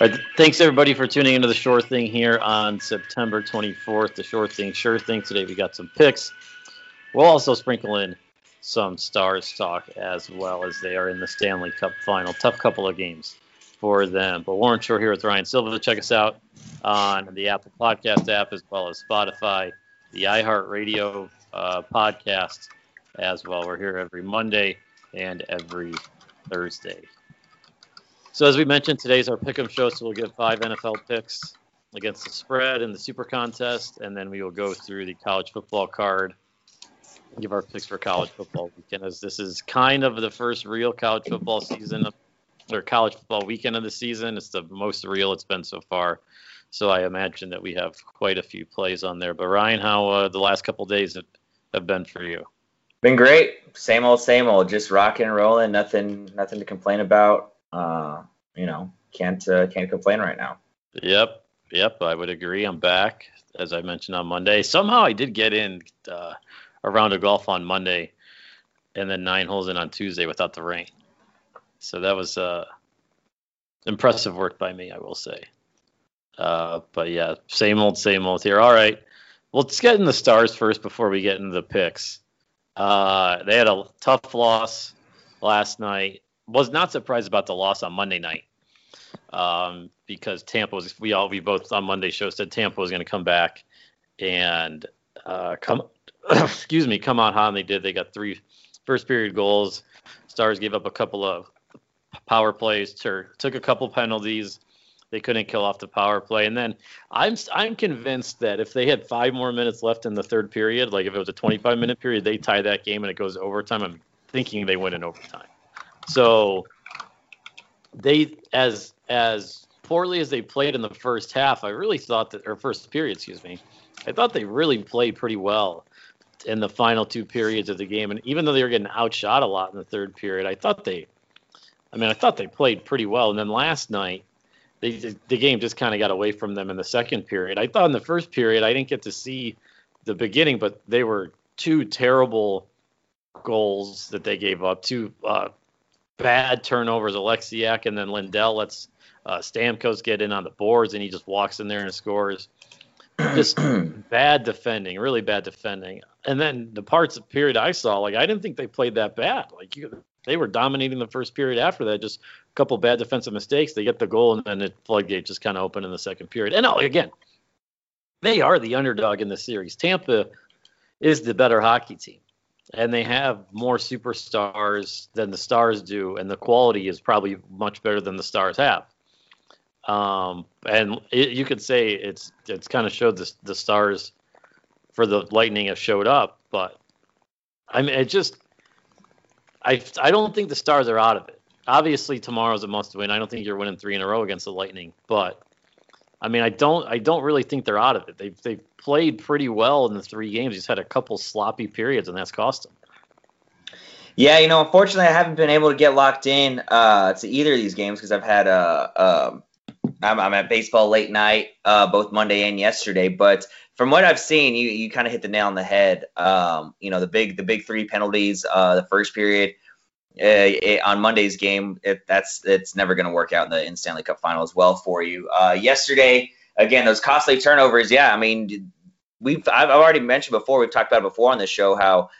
Right, thanks everybody for tuning into the Shore Thing here on September 24th. The Shore Thing, sure thing. Today we got some picks. We'll also sprinkle in some Stars talk as well as they are in the Stanley Cup final. Tough couple of games for them. But Warren Shore here with Ryan Silva. Check us out on the Apple Podcast app as well as Spotify, the iHeartRadio uh, podcast as well. We're here every Monday and every Thursday. So as we mentioned, today's our pick'em show, so we'll give five NFL picks against the spread in the Super Contest, and then we will go through the college football card, give our picks for college football weekend, as this is kind of the first real college football season or college football weekend of the season. It's the most real it's been so far. So I imagine that we have quite a few plays on there. But Ryan, how uh, the last couple days have, have been for you? Been great. Same old, same old. Just rocking and rolling. Nothing, nothing to complain about. Uh, you know, can't uh, can't complain right now. Yep, yep. I would agree. I'm back, as I mentioned on Monday. Somehow I did get in uh, a round of golf on Monday, and then nine holes in on Tuesday without the rain. So that was uh, impressive work by me, I will say. Uh, but yeah, same old, same old here. All right. Let's get in the stars first before we get into the picks. Uh, they had a tough loss last night. Was not surprised about the loss on Monday night um, because Tampa was. We all we both on Monday show said Tampa was going to come back and uh, come. excuse me, come on hot. And they did. They got three first period goals. Stars gave up a couple of power plays. Took a couple penalties they couldn't kill off the power play. And then I'm I'm convinced that if they had five more minutes left in the third period, like if it was a 25 minute period, they tie that game and it goes overtime. I'm thinking they win in overtime. So they as as poorly as they played in the first half, I really thought that or first period, excuse me, I thought they really played pretty well in the final two periods of the game. And even though they were getting outshot a lot in the third period, I thought they I mean, I thought they played pretty well. And then last night, they, the game just kind of got away from them in the second period. I thought in the first period I didn't get to see the beginning, but they were two terrible goals that they gave up, two uh, bad turnovers. Oleksiak and then Lindell lets uh, Stamkos get in on the boards, and he just walks in there and scores. Just bad defending, really bad defending. And then the parts of period I saw, like I didn't think they played that bad. Like you, they were dominating the first period after that. Just a couple bad defensive mistakes. They get the goal, and then the floodgate just kind of open in the second period. And oh, again, they are the underdog in the series. Tampa is the better hockey team, and they have more superstars than the Stars do, and the quality is probably much better than the Stars have. Um, and it, you could say it's it's kind of showed the the Stars for the Lightning have showed up, but I mean it just I I don't think the Stars are out of it. Obviously, tomorrow's a must win. I don't think you're winning three in a row against the Lightning, but I mean, I don't I don't really think they're out of it. They've they've played pretty well in the three games. He's had a couple sloppy periods, and that's cost them. Yeah, you know, unfortunately, I haven't been able to get locked in uh, to either of these games because I've had a. Uh, I'm, I'm at baseball late night, uh, both Monday and yesterday. But from what I've seen, you you kind of hit the nail on the head. Um, you know, the big the big three penalties, uh, the first period uh, on Monday's game, it, that's it's never going to work out in the in Stanley Cup final as well for you. Uh, yesterday, again, those costly turnovers. Yeah, I mean, we've I've already mentioned before. We've talked about it before on the show how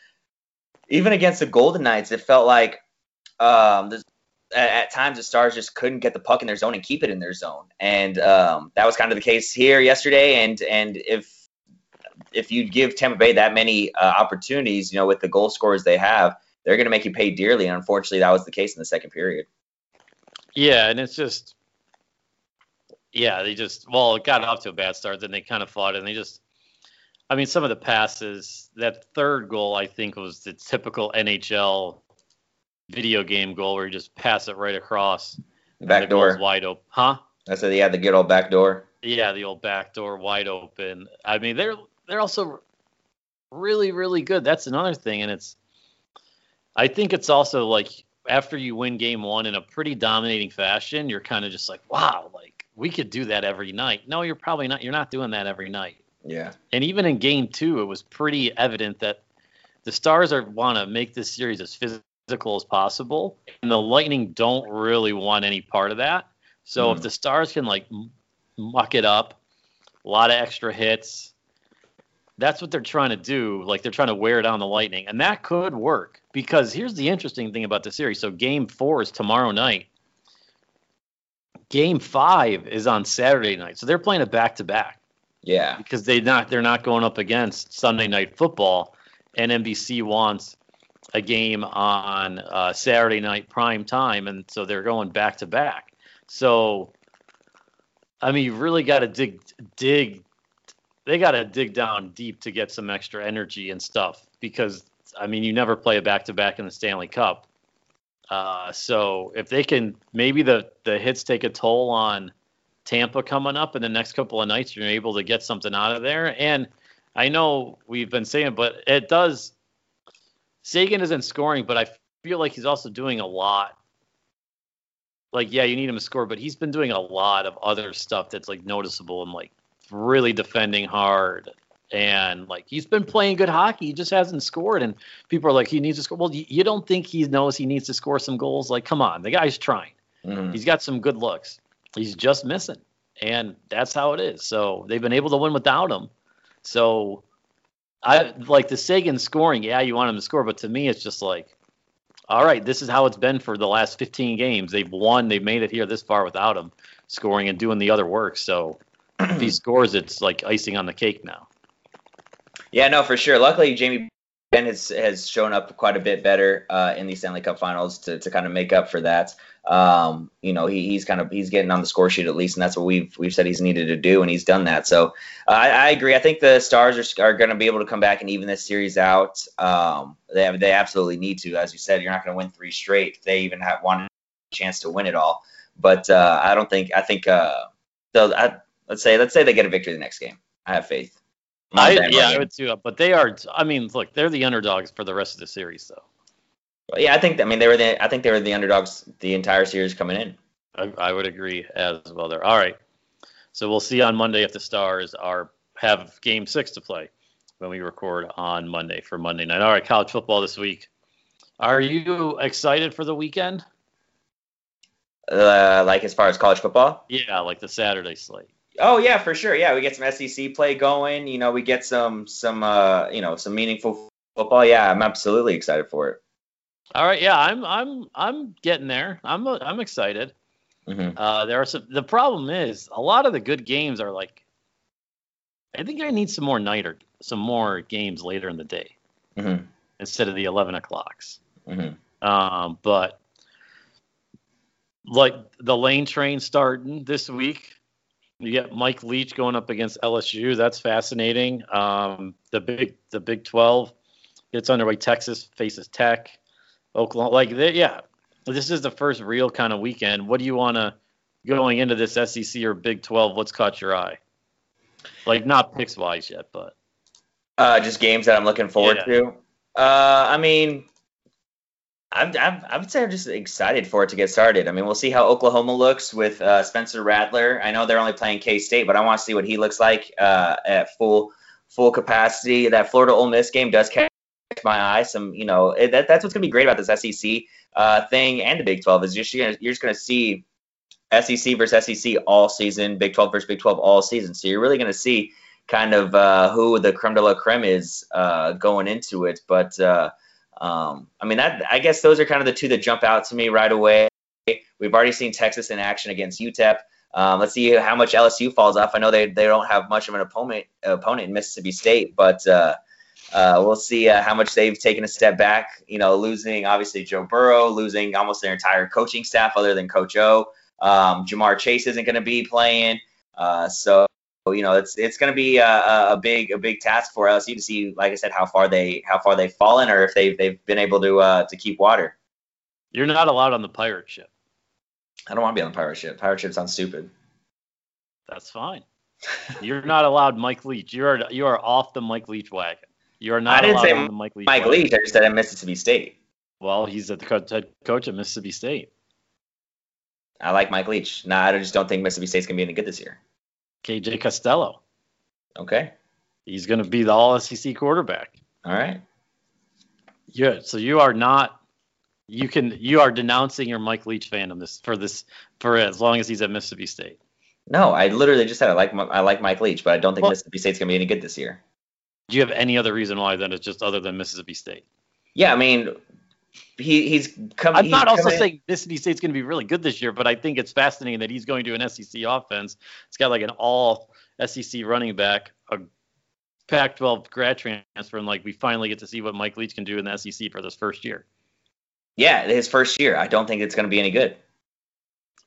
even against the Golden Knights, it felt like um, at, at, times the Stars just couldn't get the puck in their zone and keep it in their zone, and um, that was kind of the case here yesterday. And and if if you give Tampa Bay that many uh, opportunities, you know, with the goal scorers they have they're going to make you pay dearly. And unfortunately, that was the case in the second period. Yeah, and it's just, yeah, they just well, it got off to a bad start. Then they kind of fought, and they just, I mean, some of the passes. That third goal, I think, was the typical NHL video game goal where you just pass it right across. The back door wide open, huh? I said, yeah, the good old back door. Yeah, the old back door wide open. I mean, they're they're also really really good. That's another thing, and it's I think it's also like after you win game one in a pretty dominating fashion, you're kind of just like, wow, like we could do that every night. No, you're probably not. You're not doing that every night. Yeah. And even in game two, it was pretty evident that the Stars are want to make this series as physical as possible, and the Lightning don't really want any part of that. So Mhm. if the Stars can like muck it up, a lot of extra hits, that's what they're trying to do. Like they're trying to wear down the Lightning, and that could work because here's the interesting thing about the series. So Game Four is tomorrow night. Game Five is on Saturday night, so they're playing a back to back Yeah. because they not they're not going up against Sunday night football, and NBC wants a game on uh, Saturday night prime time, and so they're going back to back. So, I mean, you really got to dig dig. They got to dig down deep to get some extra energy and stuff because I mean, you never play a back to back in the Stanley Cup. Uh, so if they can, maybe the the hits take a toll on Tampa coming up in the next couple of nights, you're able to get something out of there. And I know we've been saying, but it does. Seguin isn't scoring, but I feel like he's also doing a lot. Like, yeah, you need him to score, but he's been doing a lot of other stuff that's like noticeable and like really defending hard. And like he's been playing good hockey, he just hasn't scored. And people are like, he needs to score. Well, you, don't think he knows he needs to score some goals? Like, come on, the guy's trying. Mhm. He's got some good looks. He's just missing. And that's how it is. So they've been able to win without him. So I like the Seguin scoring, yeah, you want him to score, but to me it's just like, all right, this is how it's been for the last 15 games. They've won, they've made it here this far without him scoring and doing the other work. So if he scores, it's like icing on the cake now. Yeah, no, for sure. Luckily, Jamie Benn has has shown up quite a bit better uh, in the Stanley Cup Finals to, to kind of make up for that. Um, you know, he, he's kind of he's getting on the score sheet at least, and that's what we've we've said he's needed to do, and he's done that. So uh, I, I agree. I think the Stars are, are going to be able to come back and even this series out. Um, they have, they absolutely need to, as you said. You're not going to win three straight. They even have one chance to win it all. But uh, I don't think I think uh, they'll. I, let's say let's say they get a victory the next game. I have faith. I, yeah, I would too. But they are, I mean, look, they're the underdogs for the rest of the series, though. Yeah, I think. I mean, they were the. I think they were the underdogs the entire series coming in. I, I would agree as well there. All right. So we'll see on Monday if the Stars are have game six to play when we record on Monday for Monday night. All right, college football this week. Are you excited for the weekend? Uh, like as far as college football. Yeah, like the Saturday slate. Oh yeah, for sure. Yeah, we get some SEC play going. You know, we get some some uh you know some meaningful football. Yeah, I'm absolutely excited for it. All right, yeah, I'm I'm I'm getting there. I'm I'm excited. hmm Uh, there are some. The problem is a lot of the good games are like. I think I need some more night or some more games later in the day hmm instead of the eleven o'clocks. hmm Um, but like the lane train starting this week. You get Mike Leach going up against LSU. That's fascinating. Um, the big the Big Twelve gets underway. Texas faces Tech. Oklahoma, like they, yeah, this is the first real kind of weekend. What do you want to going into this SEC or Big Twelve? What's caught your eye? Like not picks wise yet, but Uh, just games that I'm looking forward Yeah. to. Uh, I mean, I'm, I'm I would say I'm just excited for it to get started. I mean, we'll see how Oklahoma looks with uh, Spencer Rattler. I know they're only playing K State, but I want to see what he looks like uh, at full full capacity. That Florida Ole Miss game does catch my eye. Some, you know, it, that, that's what's gonna be great about this SEC uh, thing and the Big 12 is you're, you're just gonna see SEC versus SEC all season, Big 12 versus Big 12 all season. So you're really gonna see kind of uh, who the creme de la creme is uh, going into it. But uh, um, I mean, that I guess those are kind of the two that jump out to me right away. We've already seen Texas in action against UTEP. Um, let's see how much LSU falls off. I know they, they don't have much of an opponent opponent in Mississippi State, but uh, uh, we'll see uh, how much they've taken a step back. You know, losing obviously Joe Burrow, losing almost their entire coaching staff other than Coach O. Um, Ja'Marr Chase isn't going to be playing, uh, so you know it's it's going to be a, a big a big task for LSU to see, like I said, how far they how far they've fallen or if they've they've been able to uh, to keep water. you're not allowed on the pirate ship. I don't want to be on the pirate ship. Pirate ship sounds stupid. That's fine. You're not allowed Mike Leach. You are you are off the Mike Leach wagon. You are not I didn't allowed say on the Mike Leach. Mike wagon. Leach, I just said at Mississippi State. Well, he's at the head coach at Mississippi State. I like Mike Leach. Nah, I just don't think Mississippi State's gonna be any good this year. KJ Costello. Okay, He's going to be the All SEC quarterback. all right. Yeah. So you are not You can you are denouncing your Mike Leach fandom this for this for as long as he's at Mississippi State. No, I literally just said I like I like Mike Leach, but I don't think Well- Mississippi State's gonna be any good this year. Do you have any other reason why then it's just other than Mississippi State? Yeah, I mean, he he's coming. I'm not also saying Mississippi State's going to be really good this year, but I think it's fascinating that he's going to an SEC offense. It's got like an all SEC running back, a Pac-12 grad transfer, and like we finally get to see what Mike Leach can do in the SEC for this first year. Yeah, his first year. I don't think it's gonna be any good.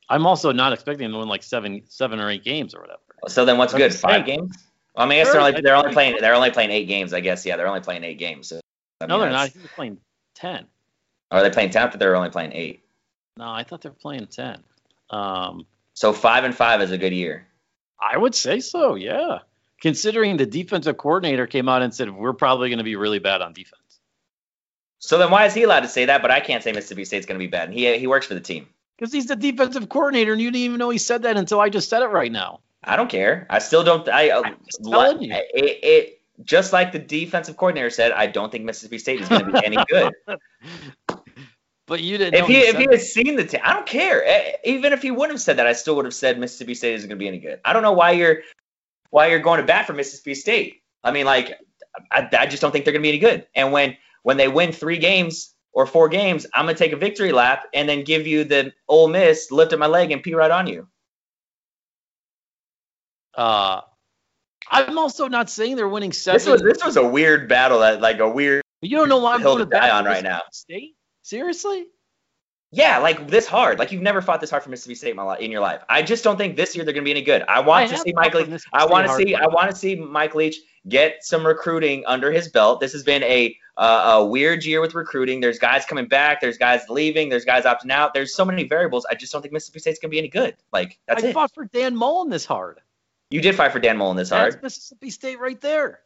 I'm also not expecting him to win like seven, seven or eight games or whatever. So then what's I'm good? Five saying. games? Well, I mean, I guess Sure, they're only they're only playing they're only playing eight games. I guess yeah, they're only playing eight games. So, I no, they're not. I that's- think they're playing ten. Are they playing ten? I thought they were only playing eight. No, I thought they were playing ten. Um, So five and five is a good year. I would say so. Yeah, considering the defensive coordinator came out and said we're probably going to be really bad on defense. So then why is he allowed to say that? But I can't say Mississippi State's going to be bad. And he he works for the team. Because he's the defensive coordinator, and you didn't even know he said that until I just said it right now. I don't care. I still don't. I uh, I'm just telling you. It, it just like the defensive coordinator said. I don't think Mississippi State is going to be any good. But you didn't. if know he if he that. had seen the team, I don't care. Even if he wouldn't have said that, I still would have said Mississippi State isn't going to be any good. I don't know why you're why you're going to bat for Mississippi State. I mean, like, I, I just don't think they're going to be any good. And when when they win three games or four games, I'm going to take a victory lap and then give you the Ole Miss lift up my leg and pee right on you. Uh, I'm also not saying they're winning seven. This was this was a weird battle that like a weird you don't know why I'm going to die on right now. State? Seriously? Yeah, like this hard. Like you've never fought this hard for Mississippi State in, my in your life. I just don't think this year they're going to be any good. I want I to see fought Mike Leach. I want to see. for I want to see Mike Leach get some recruiting under his belt. This has been a uh, a weird year with recruiting. There's guys coming back. There's guys leaving. There's guys opting out. There's so many variables. I just don't think Mississippi State's going to be any good. Like that's I it. fought for Dan Mullen this hard. You did fight for Dan Mullen this hard, Mississippi State right there.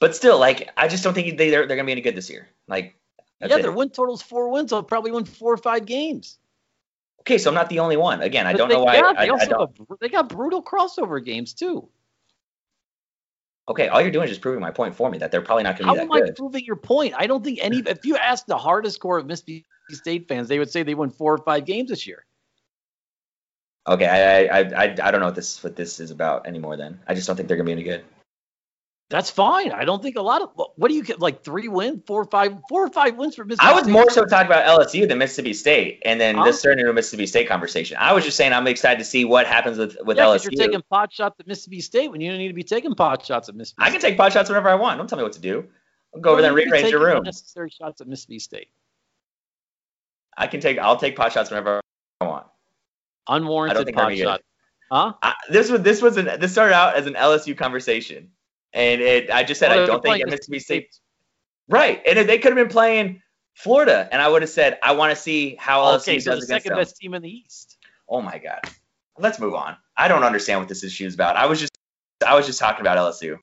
but still, like I just don't think they, they're they're going to be any good this year. Like that's yeah, it. their win total's four wins. They'll probably win four or five games. Okay, so I'm not the only one. Again, I But don't know why. I, they I don't. Have, they got brutal crossover games too. Okay, all you're doing is just proving my point for me that they're probably not going to be good. How am I proving your point? I don't think any. If you ask the hardest core of Mississippi State fans, they would say they won four or five games this year. Okay, I, I I I don't know what this what this is about anymore. Then I just don't think they're gonna be any good. That's fine. I don't think a lot of. What do you get? Like three wins, four or five, four or five wins for Mississippi. I was State? more so talking about LSU than Mississippi State, and then this turned into a Mississippi State conversation. I was just saying I'm excited to see what happens with with Yeah, LSU. you're taking pot shots at Mississippi State when you don't need to be taking pot shots at Mississippi. I can take pot shots whenever I want. Don't tell me what to do. I'll go over there and rearrange your room. Unnecessary shots at Mississippi State. I can take I'll take pot shots whenever I want. Unwarranted pot shots. Huh? I, this was this was an this started out as an LSU conversation, and it I just said Well, I don't think Mississippi State right, and if they could have been playing Florida, and I would have said I want to see how LSU Okay, so the does against second them. best team in the East. Oh my god. Let's move on. I don't understand what this issue is about. I was just I was just talking about LSU.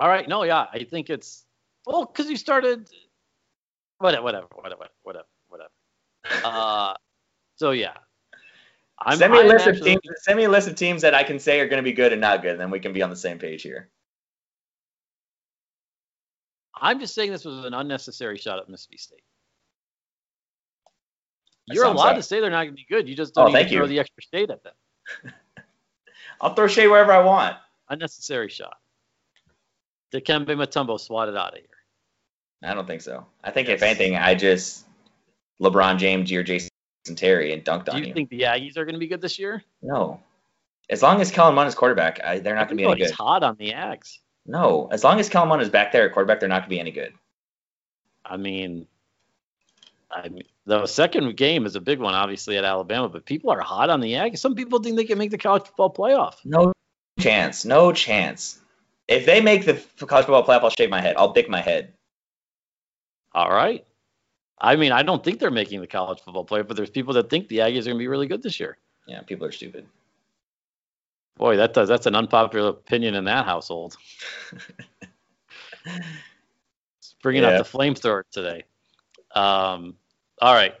All right. No, yeah, I think it's well because you started. Whatever, whatever, whatever, whatever, whatever. Uh, so yeah, I'm. send me a I'm list of teams. Send me a list of teams that I can say are going to be good and not good, and then we can be on the same page here. I'm just saying this was an unnecessary shot at Mississippi State. That You're allowed right. to say they're not going to be good. You just Oh, don't thank throw the extra shade at them. I'll throw shade wherever I want. Unnecessary shot. Dikembe Mutombo swatted out of here. I don't think so. I think if anything, I just LeBron James or Jason Terry and dunked on you Do you. think the Aggies are going to be good this year? no. As long as Kellen is quarterback, I, they're not going to be any good. hot on the Ags. No. As long as Kellen is back there at quarterback, they're not going to be any good. I mean, I mean, the second game is a big one, obviously at Alabama, but people are hot on the Aggies. Some people think they can make the college football playoff. No chance. No chance. If they make the college football playoff, I'll shave my head. I'll bick my head. All right. I mean, I don't think they're making the college football playoff, but there's people that think the Aggies are going to be really good this year. Yeah, people are stupid. Boy, that does that's an unpopular opinion in that household. It's bringing Yeah. out the flamethrower today. Um, all right,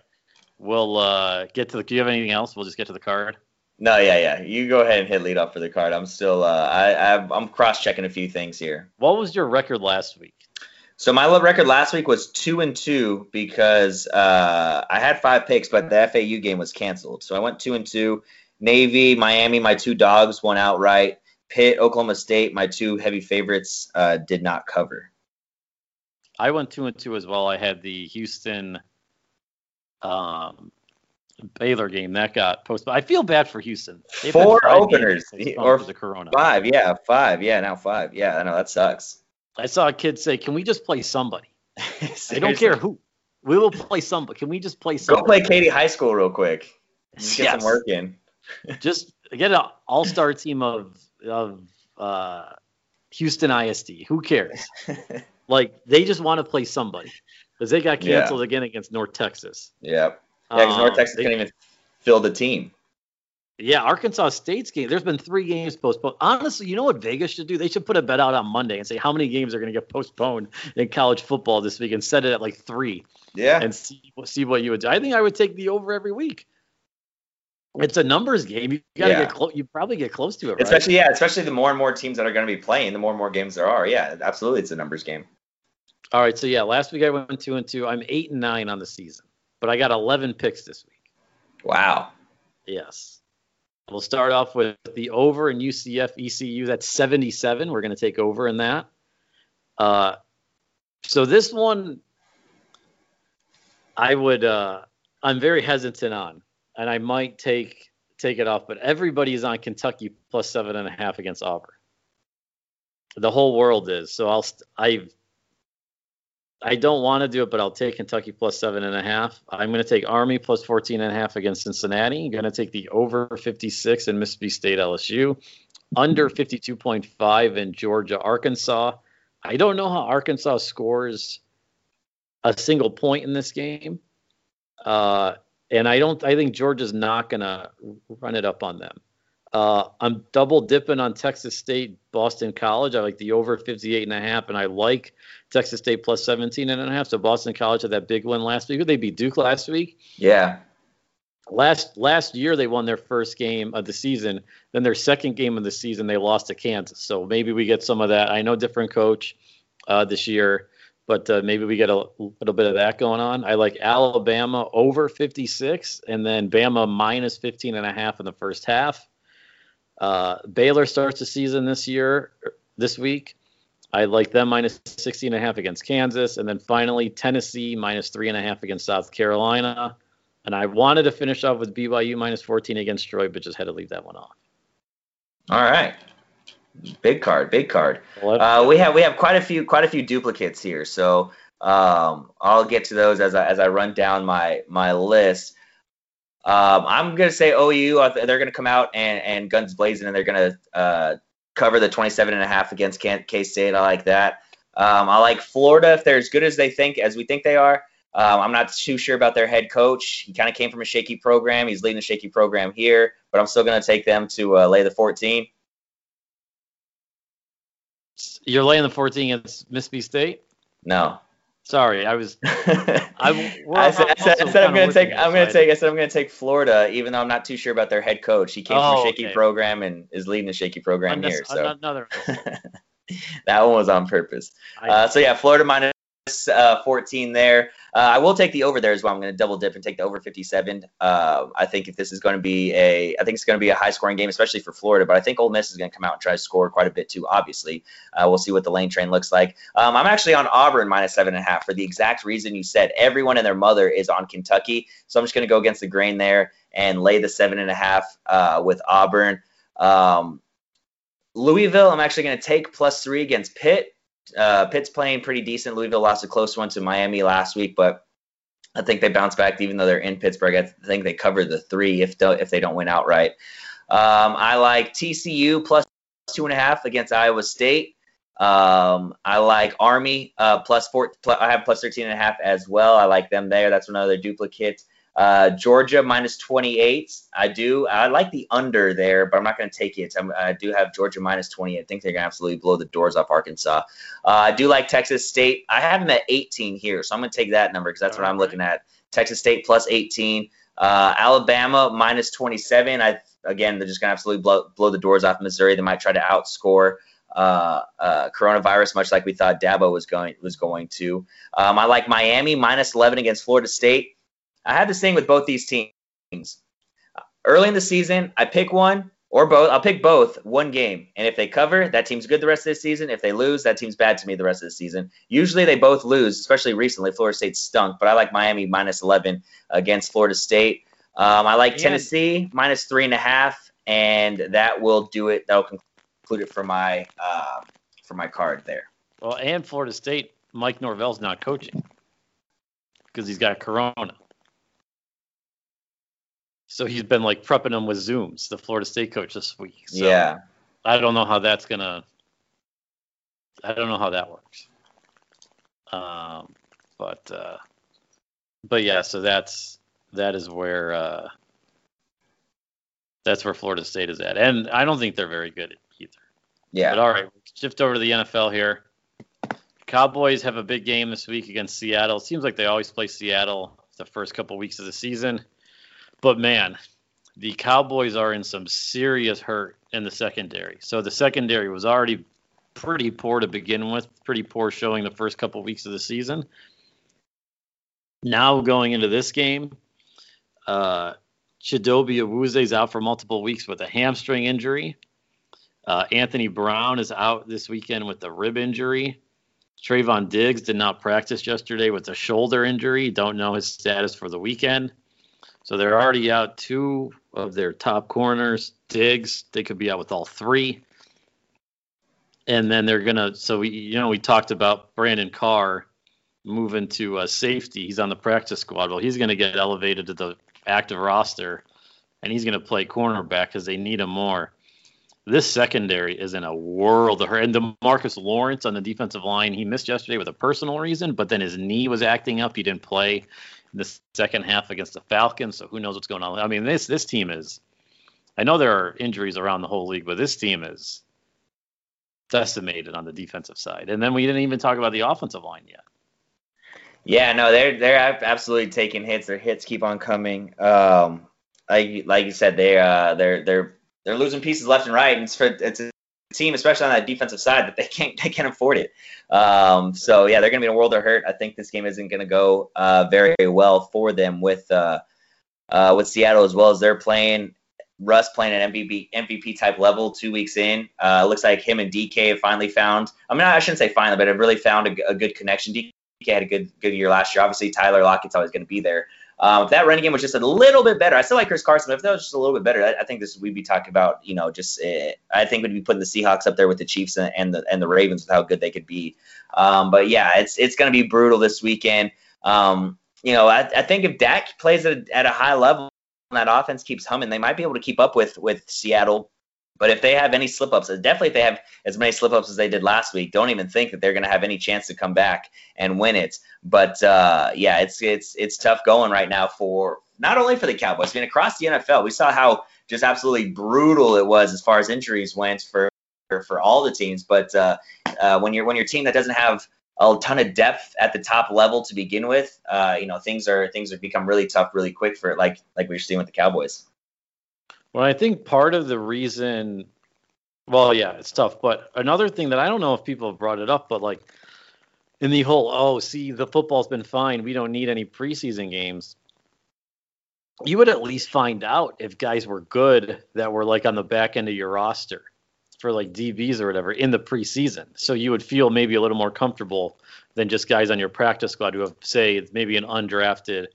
we'll uh, get to the. Do you have anything else? We'll just get to the card. No, yeah, yeah. You go ahead and hit lead off for the card. I'm still, uh, I, I, I'm cross checking a few things here. What was your record last week? So my record last week was two and two because uh, I had five picks, but the FAU game was canceled. So I went two and two. Navy, Miami, my two dogs won outright. Pitt, Oklahoma State, my two heavy favorites uh, did not cover. I went two and two as well. I had the Houston um, Baylor game that got postponed. I feel bad for Houston. They've Four openers or the Corona. Five, yeah, five, yeah, now five, yeah. I know that sucks. I saw a kid say, "Can we just play somebody? I don't care who. We will play somebody. Can we just play somebody? Go play Katy High School real quick. Just get yes. some work in. just get an all-star team of of uh, Houston ISD. Who cares? like they just want to play somebody because they got canceled yeah. again against North Texas. Yep. Yeah, because North um, Texas can't even fill the team. Yeah, Arkansas State's game. There's been three games postponed. Honestly, you know what Vegas should do? They should put a bet out on Monday and say how many games are going to get postponed in college football this week and set it at like three. Yeah. And see see what you would do. I think I would take the over every week. It's a numbers game. You got to yeah. get close. You probably get close to it, right? Especially yeah, especially the more and more teams that are going to be playing, the more and more games there are. Yeah, absolutely, it's a numbers game. All right, so yeah, last week I went two and two. I'm eight and nine on the season, but I got 11 picks this week. Wow. Yes. We'll start off with the over in UCF ECU. That's 77. We're going to take over in that. Uh, so this one, I would. Uh, I'm very hesitant on, and I might take take it off. But everybody's on Kentucky plus seven and a half against Auburn. The whole world is. So I'll. I've I don't want to do it, but I'll take Kentucky plus seven and a half. I'm going to take Army plus 14 and a half against Cincinnati. I'm going to take the over 56 in Mississippi State LSU, under 52.5 in Georgia Arkansas. I don't know how Arkansas scores a single point in this game, uh, and I don't. I think Georgia's not going to run it up on them. Uh, I'm double dipping on Texas State, Boston College. I like the over 58 and a half, and I like Texas State plus 17 and a half. So Boston College had that big win last week. They beat Duke last week. Yeah. Last last year they won their first game of the season. Then their second game of the season they lost to Kansas. So maybe we get some of that. I know different coach uh, this year, but uh, maybe we get a little bit of that going on. I like Alabama over 56 and then Bama minus 15 and a half in the first half. Uh, Baylor starts the season this year, this week. I like them minus 16 and a half against Kansas. And then finally, Tennessee minus three and a half against South Carolina. And I wanted to finish off with BYU minus 14 against Troy, but just had to leave that one off. All right. Big card, big card. Uh, we have we have quite a few quite a few duplicates here, so um, I'll get to those as I as I run down my my list. Um, I'm gonna say OU. They're gonna come out and, and guns blazing, and they're gonna uh, cover the 27 and a half against K State. I like that. Um, I like Florida if they're as good as they think, as we think they are. Um, I'm not too sure about their head coach. He kind of came from a shaky program. He's leading a shaky program here, but I'm still going to take them to uh, lay the 14. You're laying the 14 against Mississippi State? No. Sorry, I was. I, said, I said, I said I'm going to take. I'm going to take. I said I'm going to take Florida, even though I'm not too sure about their head coach. He came oh, from a shaky okay. program and is leading a shaky program here. So another. that one was on purpose. Uh, so yeah, Florida minus uh, 14 there. Uh, I will take the over there as well. I'm going to double dip and take the over 57. Uh, I think if this is going to be a, I think it's going to be a high scoring game, especially for Florida. But I think Ole Miss is going to come out and try to score quite a bit too. Obviously, uh, we'll see what the lane train looks like. Um, I'm actually on Auburn minus seven and a half for the exact reason you said. Everyone and their mother is on Kentucky, so I'm just going to go against the grain there and lay the seven and a half uh, with Auburn. Um, Louisville, I'm actually going to take plus three against Pitt. Uh, Pitt's playing pretty decent. Louisville lost a close one to Miami last week, but I think they bounce back even though they're in Pittsburgh. I think they cover the three if they, if they don't win outright. Um, I like TCU plus two and a half against Iowa State. Um, I like Army uh, plus four. Plus, I have plus 13 and a half as well. I like them there. That's another duplicate. Uh, Georgia minus 28. I do. I like the under there, but I'm not going to take it. I'm, i do have Georgia minus 20. I think they're going to absolutely blow the doors off Arkansas. Uh, I do like Texas State. I have them at 18 here, so I'm going to take that number because that's All what right. I'm looking at. Texas State plus 18. Uh, Alabama minus 27. I again, they're just going to absolutely blow, blow the doors off Missouri. They might try to outscore uh, uh, coronavirus, much like we thought Dabo was going was going to. Um, I like Miami minus 11 against Florida State. I had this thing with both these teams. Early in the season, I pick one or both. I'll pick both one game, and if they cover, that team's good the rest of the season. If they lose, that team's bad to me the rest of the season. Usually, they both lose, especially recently. Florida State stunk, but I like Miami minus 11 against Florida State. Um, I like Tennessee minus three and a half, and that will do it. That will conclude it for my uh, for my card there. Well, and Florida State, Mike Norvell's not coaching because he's got Corona. So he's been like prepping them with Zooms, the Florida State coach this week. So yeah. I don't know how that's gonna. I don't know how that works. Um, but uh, but yeah, so that's that is where uh, that's where Florida State is at, and I don't think they're very good either. Yeah. But all right, shift over to the NFL here. Cowboys have a big game this week against Seattle. It seems like they always play Seattle the first couple weeks of the season. But man, the Cowboys are in some serious hurt in the secondary. So the secondary was already pretty poor to begin with, pretty poor showing the first couple weeks of the season. Now going into this game, uh, Chidobe is out for multiple weeks with a hamstring injury. Uh, Anthony Brown is out this weekend with a rib injury. Trevon Diggs did not practice yesterday with a shoulder injury. Don't know his status for the weekend. So they're already out two of their top corners. Diggs, they could be out with all three. And then they're gonna. So we, you know, we talked about Brandon Carr moving to uh, safety. He's on the practice squad. Well, he's gonna get elevated to the active roster, and he's gonna play cornerback because they need him more. This secondary is in a world of hurt. And Demarcus Lawrence on the defensive line, he missed yesterday with a personal reason, but then his knee was acting up. He didn't play in the second half against the Falcons, so who knows what's going on. I mean, this this team is. I know there are injuries around the whole league, but this team is decimated on the defensive side. And then we didn't even talk about the offensive line yet. Yeah, no, they're they're absolutely taking hits. Their hits keep on coming. Um, like like you said, they uh they're they're they're losing pieces left and right, and it's, for, it's team, especially on that defensive side, that they can't they can't afford it. Um, so yeah, they're going to be in a world of hurt. I think this game isn't going to go uh, very well for them with uh, uh, with Seattle as well as they're playing. Russ playing at MVP MVP type level two weeks in. Uh, looks like him and DK have finally found. I mean, I shouldn't say finally, but have really found a, a good connection. DK had a good good year last year. Obviously, Tyler Lockett's always going to be there. Um, if that running game was just a little bit better, I still like Chris Carson, but if that was just a little bit better, I, I think this we'd be talking about, you know, just uh, I think we'd be putting the Seahawks up there with the Chiefs and, and the and the Ravens with how good they could be. Um, but yeah, it's it's going to be brutal this weekend. Um, you know, I, I think if Dak plays at a, at a high level and that offense keeps humming, they might be able to keep up with with Seattle. But if they have any slip ups, definitely if they have as many slip ups as they did last week, don't even think that they're going to have any chance to come back and win it. But uh, yeah, it's it's it's tough going right now for not only for the Cowboys, I mean across the NFL. We saw how just absolutely brutal it was as far as injuries went for for all the teams. But uh, uh, when you're when your team that doesn't have a ton of depth at the top level to begin with, uh, you know things are things have become really tough really quick for it, like like we are seeing with the Cowboys. Well, I think part of the reason, well, yeah, it's tough. But another thing that I don't know if people have brought it up, but like in the whole, oh, see, the football's been fine. We don't need any preseason games. You would at least find out if guys were good that were like on the back end of your roster for like DBs or whatever in the preseason. So you would feel maybe a little more comfortable than just guys on your practice squad who have, say, maybe an undrafted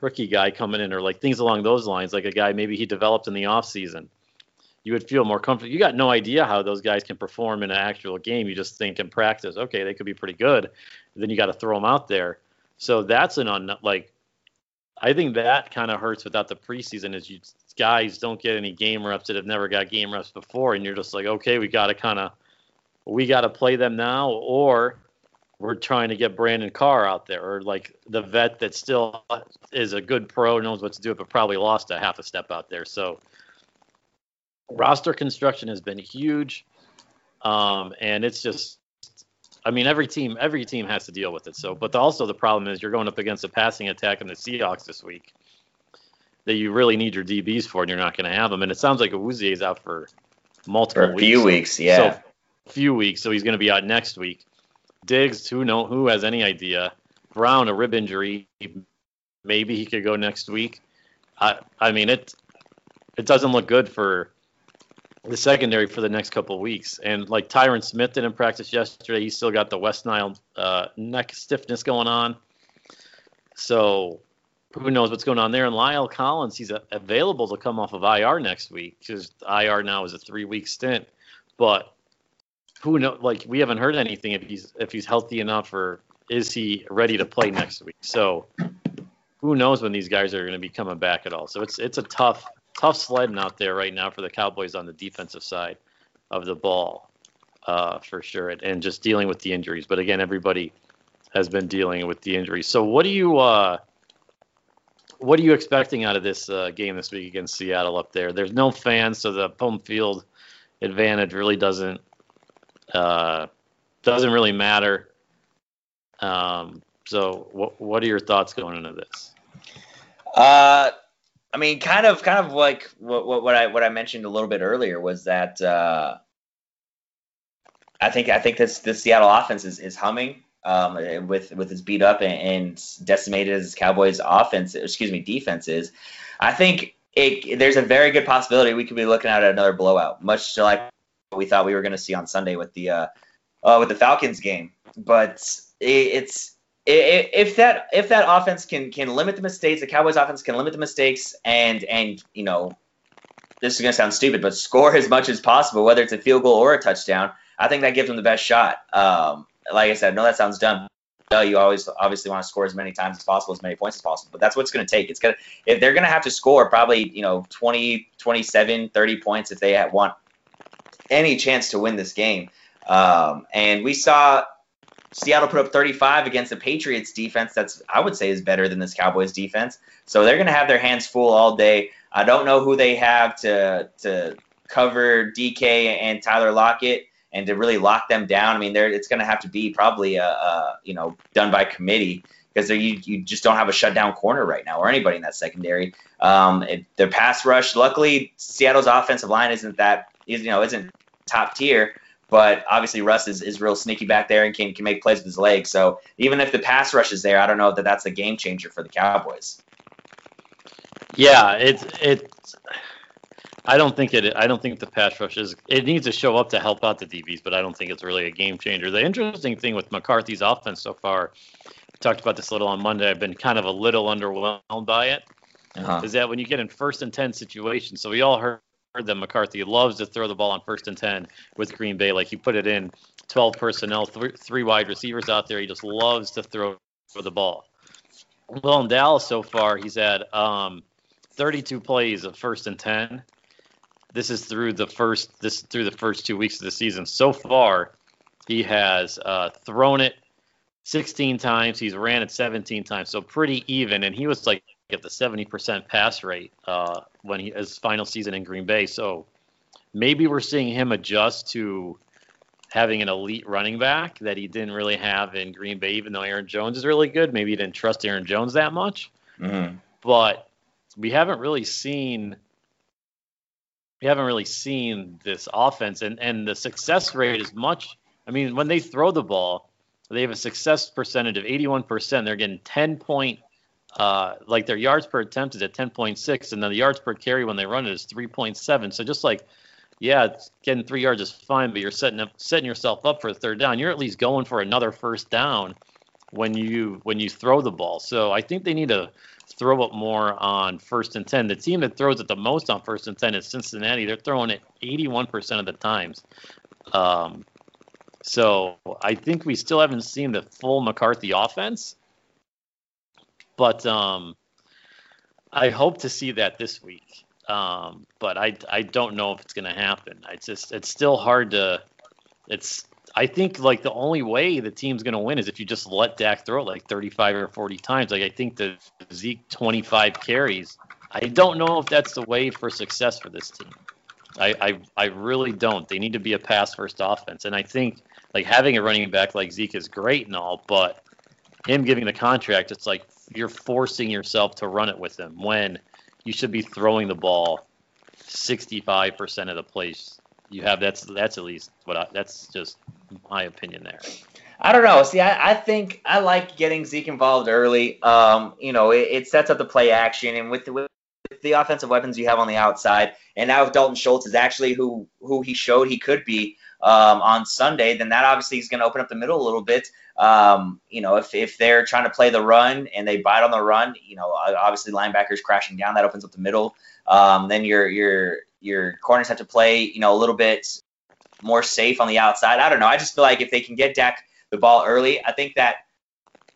rookie guy coming in or like things along those lines, like a guy maybe he developed in the off season. You would feel more comfortable. You got no idea how those guys can perform in an actual game. You just think in practice, okay, they could be pretty good. Then you got to throw them out there. So that's an un like. I think that kind of hurts without the preseason. Is you guys don't get any game reps that have never got game reps before, and you're just like, okay, we got to kind of, we got to play them now, or we're trying to get Brandon Carr out there, or like the vet that still is a good pro, knows what to do, but probably lost a half a step out there. So roster construction has been huge, um, and it's just, I mean, every team every team has to deal with it. So, but the, also the problem is you're going up against a passing attack in the Seahawks this week that you really need your DBs for, and you're not going to have them. And it sounds like Awuzie is out for multiple For a few weeks, yeah. So few weeks, so he's going to be out next week. Diggs, who know who has any idea? Brown, a rib injury, maybe he could go next week. I I mean it it doesn't look good for the secondary for the next couple weeks. And like Tyron Smith didn't practice yesterday, he still got the West Nile uh, neck stiffness going on. So who knows what's going on there? And La'el Collins, he's available to come off of IR next week because IR now is a three week stint. But who know? Like we haven't heard anything if he's if he's healthy enough or is he ready to play next week? So who knows when these guys are going to be coming back at all? So it's it's a tough tough sledding out there right now for the Cowboys on the defensive side of the ball, uh, for sure, and, and just dealing with the injuries. But again, everybody has been dealing with the injuries. So what do you uh, what are you expecting out of this uh, game this week against Seattle up there? There's no fans, so the home field advantage really doesn't uh, doesn't really matter. Um, so, what what are your thoughts going into this? Uh, I mean, kind of, kind of like what, what, what I what I mentioned a little bit earlier was that uh, I think I think this this Seattle offense is, is humming um, with with as beat up and, and decimated as Cowboys offense, excuse me, defense is. I think it, there's a very good possibility we could be looking at another blowout, much like we thought we were going to see on Sunday with the uh, uh, with the Falcons game. But it, it's if that if that offense can can limit the mistakes, the Cowboys offense can limit the mistakes and and you know this is gonna sound stupid, but score as much as possible, whether it's a field goal or a touchdown. I think that gives them the best shot. Um, like I said, no, that sounds dumb. You always obviously want to score as many times as possible, as many points as possible. But that's what it's going to take. It's going to if they're going to have to score probably you know 20, 27, 30 points if they want any chance to win this game. Um, and we saw Seattle put up 35 against the Patriots defense. That's I would say is better than this Cowboys defense. So they're going to have their hands full all day. I don't know who they have to to cover DK and Tyler Lockett and to really lock them down. I mean, it's going to have to be probably a, a you know done by committee because you you just don't have a shutdown corner right now or anybody in that secondary. Um, it, their pass rush, luckily, Seattle's offensive line isn't that you know isn't top tier. But obviously, Russ is, is real sneaky back there and can, can make plays with his legs. So even if the pass rush is there, I don't know that that's a game changer for the Cowboys. Yeah, it's it's. I don't think it. I don't think the pass rush is. It needs to show up to help out the DBs, but I don't think it's really a game changer. The interesting thing with McCarthy's offense so far, we talked about this a little on Monday. I've been kind of a little underwhelmed by it. Uh-huh. Is that when you get in first and ten situations? So we all heard that McCarthy loves to throw the ball on first and 10 with Green Bay. Like he put it in 12 personnel, th- three wide receivers out there. He just loves to throw the ball. Well, in Dallas so far, he's had um, 32 plays of first and 10. This is through the first this through the first two weeks of the season. So far, he has uh, thrown it 16 times. He's ran it 17 times, so pretty even. And he was like at the 70% pass rate uh, when he his final season in Green Bay. So maybe we're seeing him adjust to having an elite running back that he didn't really have in Green Bay, even though Aaron Jones is really good. Maybe he didn't trust Aaron Jones that much. Mm-hmm. But we haven't really seen we haven't really seen this offense and, and the success rate is much I mean, when they throw the ball, they have a success percentage of 81%. They're getting 10 point uh, like their yards per attempt is at 10.6, and then the yards per carry when they run it is 3.7. So just like, yeah, getting three yards is fine, but you're setting up setting yourself up for a third down. You're at least going for another first down when you when you throw the ball. So I think they need to throw it more on first and 10. The team that throws it the most on first and 10 is Cincinnati. They're throwing it 81% of the times. Um, so I think we still haven't seen the full McCarthy offense. But um, I hope to see that this week. Um, but I, I don't know if it's going to happen. I just it's still hard to. It's I think like the only way the team's going to win is if you just let Dak throw it like 35 or 40 times. Like I think the Zeke 25 carries. I don't know if that's the way for success for this team. I, I, I really don't. They need to be a pass first offense, and I think like having a running back like Zeke is great and all, but him giving the contract, it's like you're forcing yourself to run it with them when you should be throwing the ball 65% of the place you have that's that's at least what I, that's just my opinion there. I don't know. See, I, I think I like getting Zeke involved early. Um, you know, it, it sets up the play action, and with the, with the offensive weapons you have on the outside, and now if Dalton Schultz is actually who who he showed he could be um, on Sunday, then that obviously is going to open up the middle a little bit. Um, you know, if, if they're trying to play the run and they bite on the run, you know, obviously linebackers crashing down, that opens up the middle. Um, then your your your corners have to play, you know, a little bit more safe on the outside. I don't know. I just feel like if they can get Dak the ball early, I think that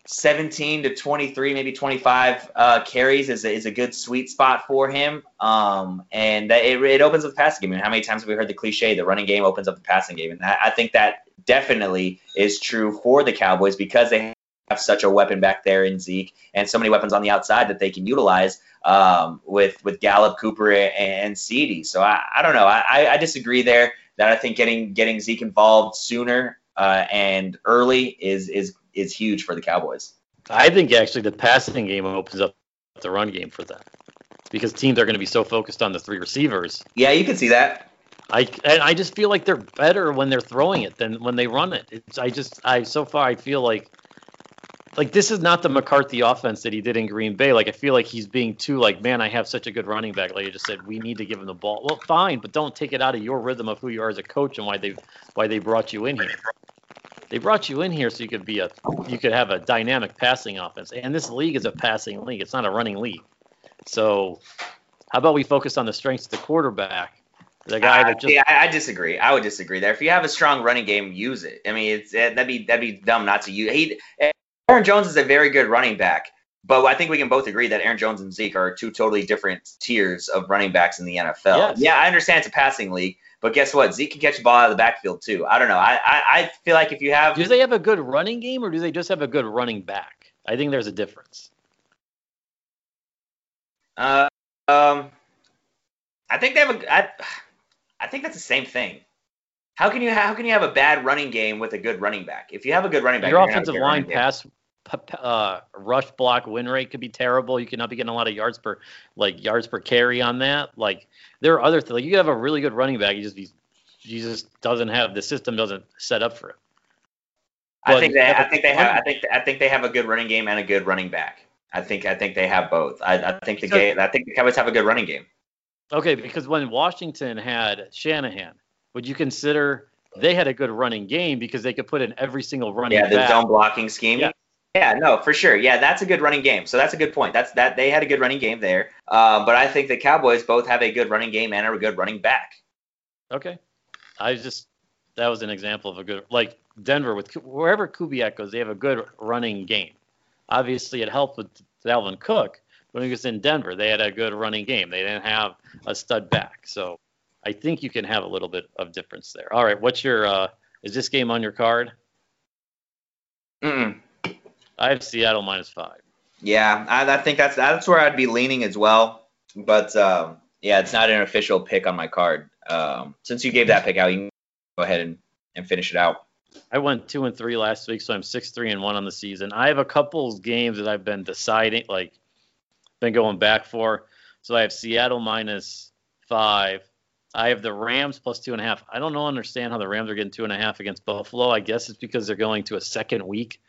17 to 23, maybe 25 uh, carries is a, is a good sweet spot for him. Um, and that it, it opens up the passing game. And how many times have we heard the cliche, the running game opens up the passing game? And I, I think that definitely is true for the Cowboys because they have such a weapon back there in Zeke and so many weapons on the outside that they can utilize um, with with Gallup, Cooper, and, and CeeDee. So I, I don't know. I, I disagree there. That I think getting getting Zeke involved sooner uh, and early is is is huge for the Cowboys. I think actually the passing game opens up the run game for them because teams are going to be so focused on the three receivers. Yeah, you can see that. I and I just feel like they're better when they're throwing it than when they run it. It's, I just I so far I feel like like this is not the McCarthy offense that he did in Green Bay. Like I feel like he's being too like, man, I have such a good running back. Like you just said, we need to give him the ball. Well, fine, but don't take it out of your rhythm of who you are as a coach and why they why they brought you in here. They brought you in here so you could be a you could have a dynamic passing offense. And this league is a passing league. It's not a running league. So how about we focus on the strengths of the quarterback? The guy uh, that just yeah, I, I disagree. I would disagree there. If you have a strong running game, use it. I mean, it's that'd be that'd be dumb not to use. He Aaron Jones is a very good running back, but I think we can both agree that Aaron Jones and Zeke are two totally different tiers of running backs in the NFL. Yes. Yeah, I understand it's a passing league, but guess what? Zeke can catch the ball out of the backfield too. I don't know. I, I, I feel like if you have do they have a good running game or do they just have a good running back? I think there's a difference. Uh, um, I think they have a. I, I think that's the same thing. How can you how can you have a bad running game with a good running back? If you have a good running back, your offensive line pass uh, rush block win rate could be terrible. You cannot be getting a lot of yards per like yards per carry on that. Like there are other things. Like you have a really good running back. You just he, just doesn't have the system doesn't set up for it. But I think they I think they have I think I think they have a good running game and a good running back. I think I think they have both. I, I think the game I think the Cowboys have a good running game. Okay, because when Washington had Shanahan, would you consider they had a good running game because they could put in every single running? Yeah, the back. zone blocking scheme. Yeah. Yeah. no, for sure. Yeah, that's a good running game. So that's a good point. That's that they had a good running game there. Uh, but I think the Cowboys both have a good running game and a good running back. Okay, I just that was an example of a good like Denver with wherever Kubiak goes, they have a good running game. Obviously, it helped with Dalvin Cook when he was in Denver. They had a good running game. They didn't have a stud back, so I think you can have a little bit of difference there. All right, what's your uh, is this game on your card? Mm. I have Seattle minus five. Yeah, I, I, think that's that's where I'd be leaning as well. But um, yeah, it's not an official pick on my card. Um, since you gave that pick out, you can go ahead and, and finish it out. I went two and three last week, so I'm six three and one on the season. I have a couple games that I've been deciding, like been going back for. So I have Seattle minus five, I have the Rams plus two and a half. I don't know, understand how the Rams are getting two and a half against Buffalo. I guess it's because they're going to a second week,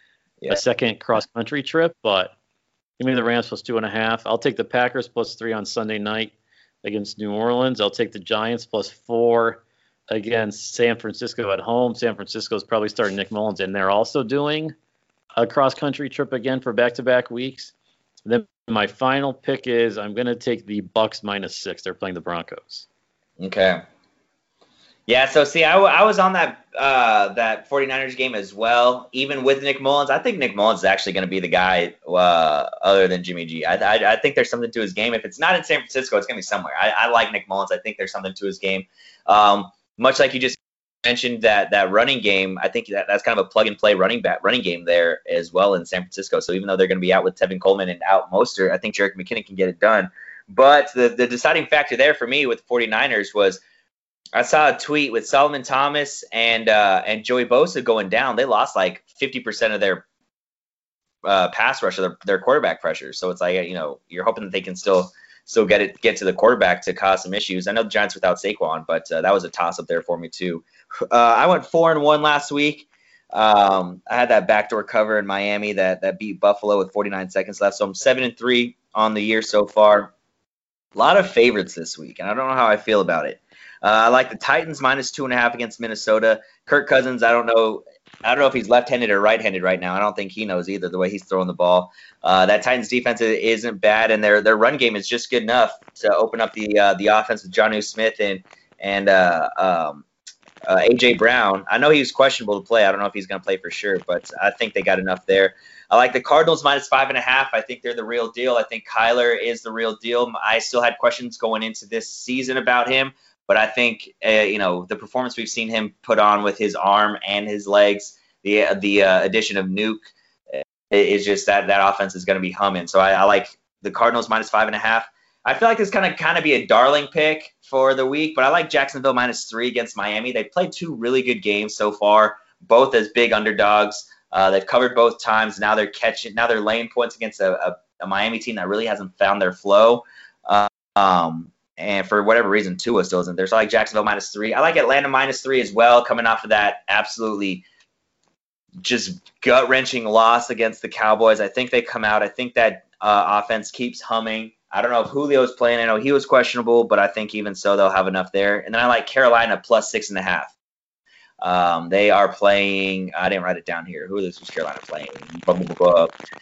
yeah. a second cross country trip. But give me the Rams plus two and a half. I'll take the Packers plus three on Sunday night against New Orleans. I'll take the Giants plus four against San Francisco at home. San Francisco is probably starting Nick Mullens, and they're also doing a cross country trip again for back to back weeks. And then my final pick is I'm going to take the Bucks minus six. They're playing the Broncos. Okay. Yeah, so see, I, I was on that uh, that 49ers game as well, even with Nick Mullens. I think Nick Mullens is actually going to be the guy uh, other than Jimmy G. I, I, I think there's something to his game. If it's not in San Francisco, it's going to be somewhere. I, I like Nick Mullens. I think there's something to his game. Um, much like you just mentioned that that running game, I think that that's kind of a plug and play running back running game there as well in San Francisco. So even though they're going to be out with Tevin Coleman and out Mostert, I think Jerick McKinnon can get it done. But the, the deciding factor there for me with the 49ers was I saw a tweet with Solomon Thomas and uh, and Joey Bosa going down. They lost like 50% of their uh, pass rush, their, their quarterback pressure. So it's like, you know, you're hoping that they can still still get it get to the quarterback to cause some issues. I know the Giants without Saquon, but uh, that was a toss up there for me too. Uh, I went four and one last week. Um, I had that backdoor cover in Miami that that beat Buffalo with 49 seconds left, so I'm seven and three on the year so far. A lot of favorites this week, and I don't know how I feel about it. Uh, I like the Titans minus two and a half against Minnesota. Kirk Cousins, I don't know. I don't know if he's left-handed or right-handed right now. I don't think he knows either. The way he's throwing the ball, uh, that Titans defense isn't bad, and their their run game is just good enough to open up the uh, the offense with Jonnu Smith and and um, uh, AJ Brown. I know he was questionable to play. I don't know if he's going to play for sure, but I think they got enough there. I like the Cardinals minus five and a half. I think they're the real deal. I think Kyler is the real deal. I still had questions going into this season about him, but I think uh, you know the performance we've seen him put on with his arm and his legs, the the uh, addition of Nuke uh, is just that that offense is going to be humming. So I, I like the Cardinals minus five and a half. I feel like this kind of kind of be a darling pick for the week, but I like Jacksonville minus three against Miami. They played two really good games so far, both as big underdogs. Uh, they've covered both times. Now they're catching. Now they're laying points against a, a, a Miami team that really hasn't found their flow. Uh, um, and for whatever reason, Tua still isn't there. So I like Jacksonville minus three. I like Atlanta minus three as well, coming off of that absolutely just gut wrenching loss against the Cowboys. I think they come out. I think that uh, offense keeps humming. I don't know if Julio's playing. I know he was questionable, but I think even so they'll have enough there. And then I like Carolina plus six and a half. Um, they are playing. I didn't write it down here. Who is Carolina playing?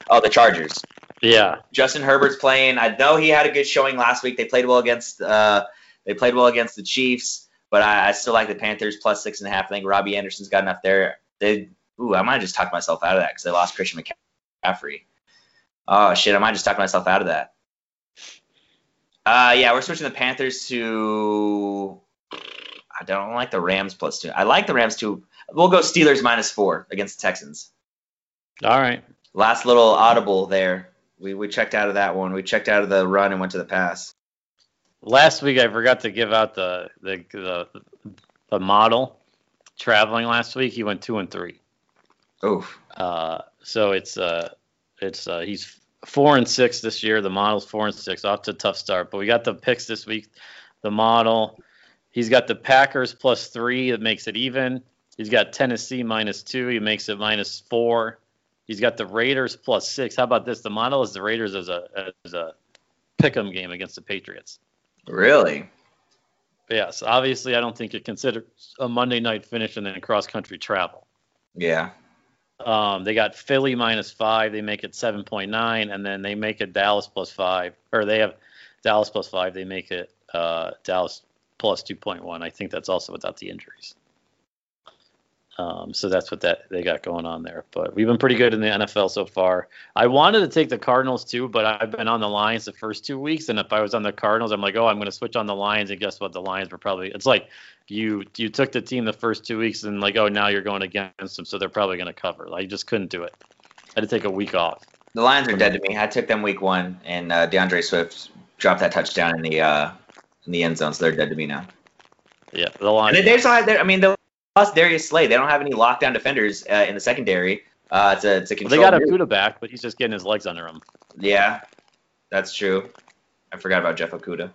Oh, the Chargers. Yeah. Justin Herbert's playing. I know he had a good showing last week. They played well against. Uh, they played well against the Chiefs, but I, I still like the Panthers plus six and a half. I think Robbie Anderson's got enough there. They. Ooh, I might just talk myself out of that because they lost Christian McCaffrey. Oh shit! I might just talk myself out of that. Uh, yeah, we're switching the Panthers to. I don't like the Rams plus two. I like the Rams two. We'll go Steelers minus four against the Texans. All right. Last little audible there. We we checked out of that one. We checked out of the run and went to the pass. Last week I forgot to give out the the the, the model traveling last week. He went two and three. Oof. Uh, so it's uh it's uh he's four and six this year. The model's four and six, off to a tough start. But we got the picks this week. The model, he's got the Packers plus three. That makes it even. He's got Tennessee minus two. He makes it minus four. He's got the Raiders plus six. How about this? The model is the Raiders as a as a pick'em game against the Patriots. Really? Yes. Obviously, I don't think it considers a Monday night finish and then cross country travel. Yeah. Um, they got Philly minus five. They make it 7.9, and then they make it Dallas plus five, or they have Dallas plus five. They make it uh, Dallas plus 2.1. I think that's also without the injuries. Um, so that's what that they got going on there. But we've been pretty good in the NFL so far. I wanted to take the Cardinals too, but I've been on the Lions the first two weeks, and if I was on the Cardinals, I'm like, oh, I'm going to switch on the Lions, and guess what? The Lions were probably. It's like you you took the team the first two weeks, and like, oh, now you're going against them, so they're probably going to cover. I just couldn't do it. I had to take a week off. The Lions are dead to me. I took them week one, and uh, D'Andre Swift dropped that touchdown in the uh, in the end zone, so they're dead to me now. Yeah, the Lions. And they just had, I mean, the lost Darius Slay. They don't have any lockdown defenders uh, in the secondary. Uh, to, to control well, they got Okudah back, but he's just getting his legs under him. Yeah, that's true. I forgot about Jeff Okudah.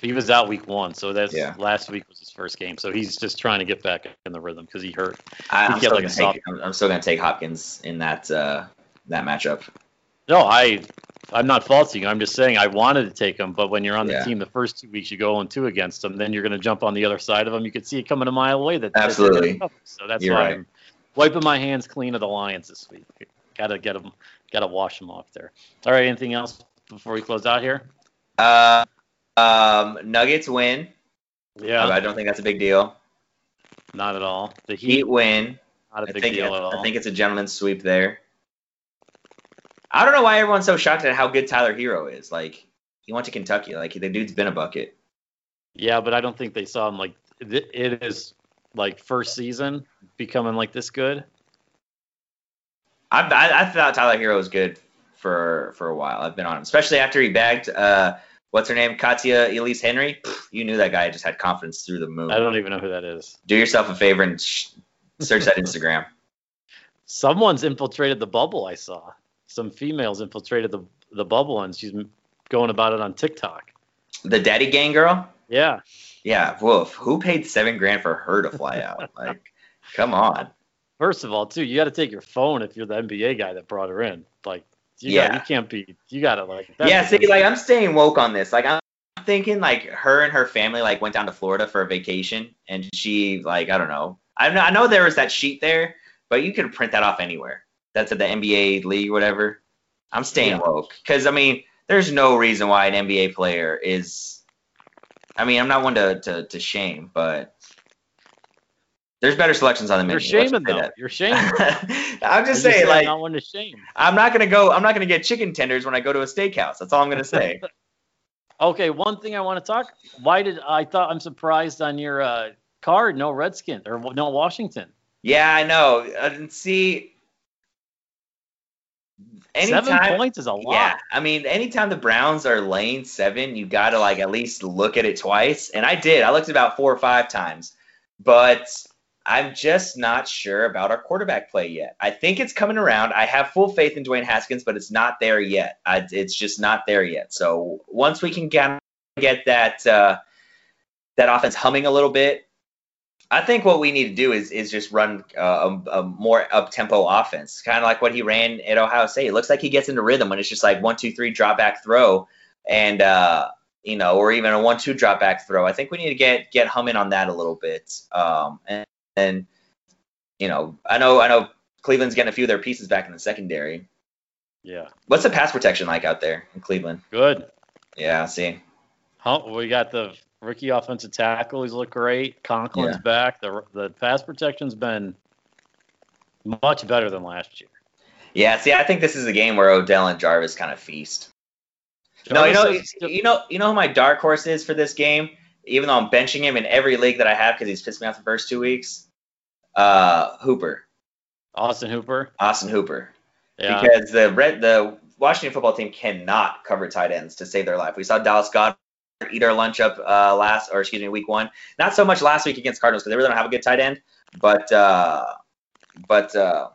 He was out week one, so that's Yeah. last week was his first game. So he's just trying to get back in the rhythm because he hurt. I, I'm, still like, take, I'm, I'm still gonna take Hopkins in that uh, that matchup. No, I I'm not faulting you. I'm just saying I wanted to take him, but when you're on the Yeah. team the first two weeks, you go on two against them, then you're going to jump on the other side of them. You could see it coming a mile away. That Absolutely. So that's You're why right. I'm wiping my hands clean of the Lions this week. Got to get them. Got to wash them off there. All right. Anything else before we close out here? Uh, um, Nuggets win. Yeah. I don't think that's a big deal. Not at all. The Heat. Heat win. Not a I big deal at all. I think it's a gentleman's sweep there. I don't know why everyone's so shocked at how good Tyler Herro is. Like he went to Kentucky. Like the dude's been a bucket. Yeah, but I don't think they saw him like th- it is like first season becoming like this good. I, I, I thought Tyler Herro was good for for a while. I've been on him, especially after he bagged uh, what's her name, Katya Elise Henry. You knew that guy just had confidence through the moon. I don't even know who that is. Do yourself a favor and sh- search that Instagram. Someone's infiltrated the bubble. I saw some females infiltrated the the bubble, and she's going about it on TikTok. The daddy gang girl. Yeah. Yeah, woof. Who paid seven grand for her to fly out? like, come on. First of all, too, you got to take your phone if you're the NBA guy that brought her in. Like, you Yeah. gotta, you can't be. You gotta like. yeah, see, like I'm staying woke on this. Like I'm thinking, like her and her family like went down to Florida for a vacation, and she like I don't know. I know I know there was that sheet there, but you could print that off anywhere. That's at the NBA league, whatever. I'm staying Yeah. woke because I mean, there's no reason why an NBA player is. I mean, I'm not one to to, to shame, but there's better selections on the menu. You're shaming though. You're shaming. I'm just saying, said like, not one to shame. I'm not gonna go. I'm not gonna get chicken tenders when I go to a steakhouse. That's all I'm gonna say. Okay, one thing I want to talk. Why did I thought I'm surprised on your uh, card? No Redskin or no Washington. Yeah, I know. Uh, And see, Seven points is a lot. yeah, I mean, anytime the Browns are laying seven, you got to like at least look at it twice. And I did. I looked about four or five times, but I'm just not sure about our quarterback play yet. I think it's coming around. I have full faith in Dwayne Haskins, but it's not there yet. I, it's just not there yet. So once we can get get that uh, that offense humming a little bit, I think what we need to do is is just run uh, a, a more up tempo offense, kind of like what he ran at Ohio State. It looks like he gets into rhythm when it's just like one two three drop back throw, and uh, you know, or even a one two drop back throw. I think we need to get get humming on that a little bit. Um, and, and you know, I know I know Cleveland's getting a few of their pieces back in the secondary. Yeah. What's the pass protection like out there in Cleveland? Good. Yeah, see. Huh, we got the rookie offensive tackle. He's looked great. Conklin's Yeah. back. The the pass protection's been much better than last year. Yeah, see, I think this is a game where Odell and Jarvis kind of feast. No, you know, still- you know, you know who my dark horse is for this game. Even though I'm benching him in every league that I have because he's pissed me off the first two weeks. Uh, Hooper, Austin Hooper. Austin Hooper, Yeah. because the red, the Washington football team cannot cover tight ends to save their life. We saw Dallas Goedert eat our lunch up uh, last, or excuse me, week one. Not so much last week against Cardinals because they really don't have a good tight end, but uh, but uh,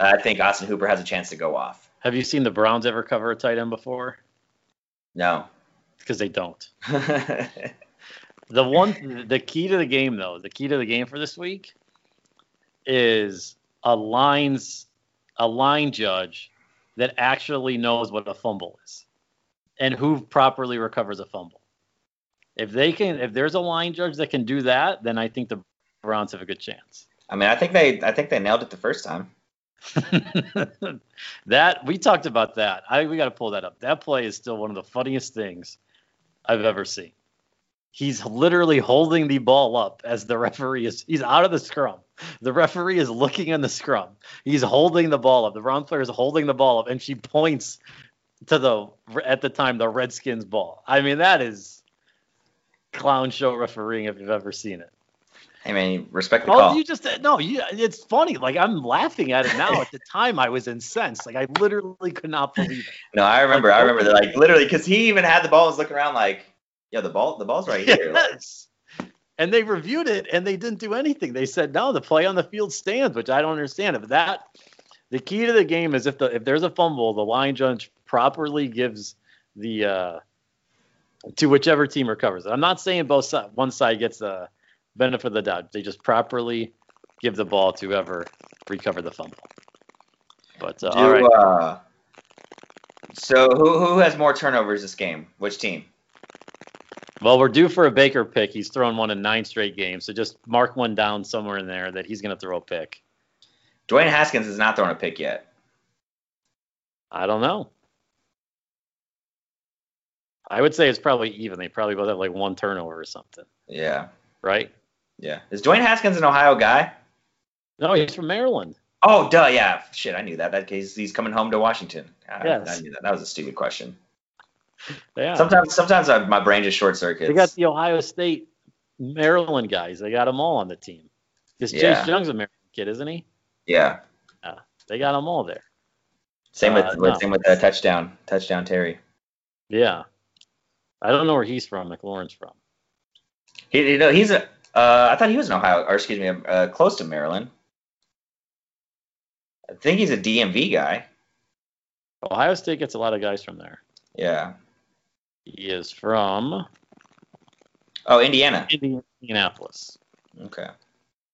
I think Austin Hooper has a chance to go off. Have you seen the Browns ever cover a tight end before? No. Because they don't. The one, the key to the game though, the key to the game for this week is a lines, a line judge that actually knows what a fumble is, and who properly recovers a fumble. If they can, if there's a line judge that can do that, then I think the Browns have a good chance. I mean, I think they, I think they nailed it the first time. that we talked about that. I we got to pull that up. That play is still one of the funniest things I've ever seen. He's literally holding the ball up as the referee is he's out of the scrum. The referee is looking in the scrum. He's holding the ball up. The Brown player is holding the ball up, and she points to the at the time the Redskins ball. I mean that is clown show refereeing if you've ever seen it. I mean, respect the Oh, call. you just no, you. It's funny. Like I'm laughing at it now. At the time, I was incensed. Like I literally could not believe it. No, I remember. I remember. That, like literally, because he even had the ball. Was looking around like, yeah, the ball, the ball's right here. Yes. And they reviewed it and they didn't do anything. They said no, the play on the field stands, which I don't understand. If that, the key to the game is if the if there's a fumble, the line judge properly gives the uh, to whichever team recovers. It. I'm not saying both side, one side gets the benefit of the doubt. They just properly give the ball to whoever recovered the fumble. But uh, do, all right. uh, so who who has more turnovers this game? Which team? Well, we're due for a Baker pick. He's thrown one in nine straight games, so just mark one down somewhere in there that he's going to throw a pick. Dwayne Haskins has not thrown a pick yet. I don't know. I would say it's probably even. They probably both have like one turnover or something, Yeah, right? yeah. Is Dwayne Haskins an Ohio guy? No, he's from Maryland. Oh, duh. Yeah. Shit, I knew that. That case, he's coming home to Washington. I, Yes. I knew that. That was a stupid question. Yeah. Sometimes, sometimes I, my brain just short circuits. they got the Ohio State, Maryland guys. They got them all on the team. Because Yeah. Chase Young's a Maryland kid, isn't he? yeah. They got them all there. Same with, Uh, with no. same with uh, touchdown, touchdown Terry. Yeah. I don't know where he's from. McLaurin's from. He, you know, he's a. Uh, I thought he was in Ohio, or excuse me, uh, close to Maryland. I think he's a DMV guy. Ohio State gets a lot of guys from there. Yeah. He is from Oh, Indiana. Indianapolis. Okay.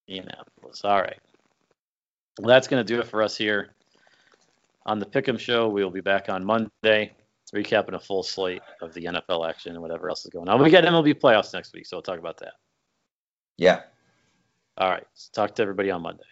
Indianapolis. All right. Well, that's going to do it for us here on the Pick'em Show. We'll be back on Monday, recapping a full slate of the NFL action and whatever else is going on. We got MLB playoffs next week, so we'll talk about that. Yeah. All right. Talk to everybody on Monday.